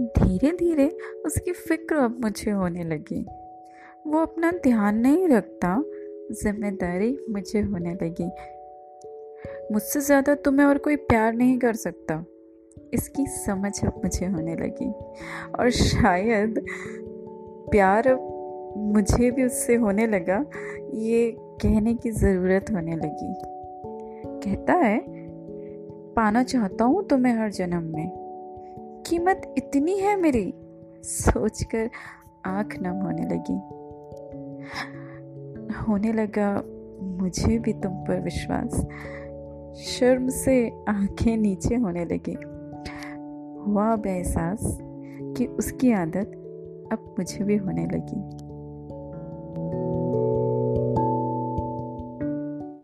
धीरे धीरे उसकी फ़िक्र अब मुझे होने लगी। वो अपना ध्यान नहीं रखता, ज़िम्मेदारी मुझे होने लगी। मुझसे ज़्यादा तुम्हें और कोई प्यार नहीं कर सकता। इसकी समझ अब मुझे होने लगी। और शायद प्यार अब मुझे भी उससे होने लगा, ये कहने की ज़रूरत होने लगी। कहता है, पाना चाहता हूँ तुम्हें हर जन्म में। कीमत इतनी है मेरी? सोचकर आँख नम होने लगी। होने लगा, मुझे भी तुम पर विश्वास। शर्म से आँखें नीचे होने लगी। हुआ अब एहसास कि उसकी आदत अब मुझे भी होने लगी।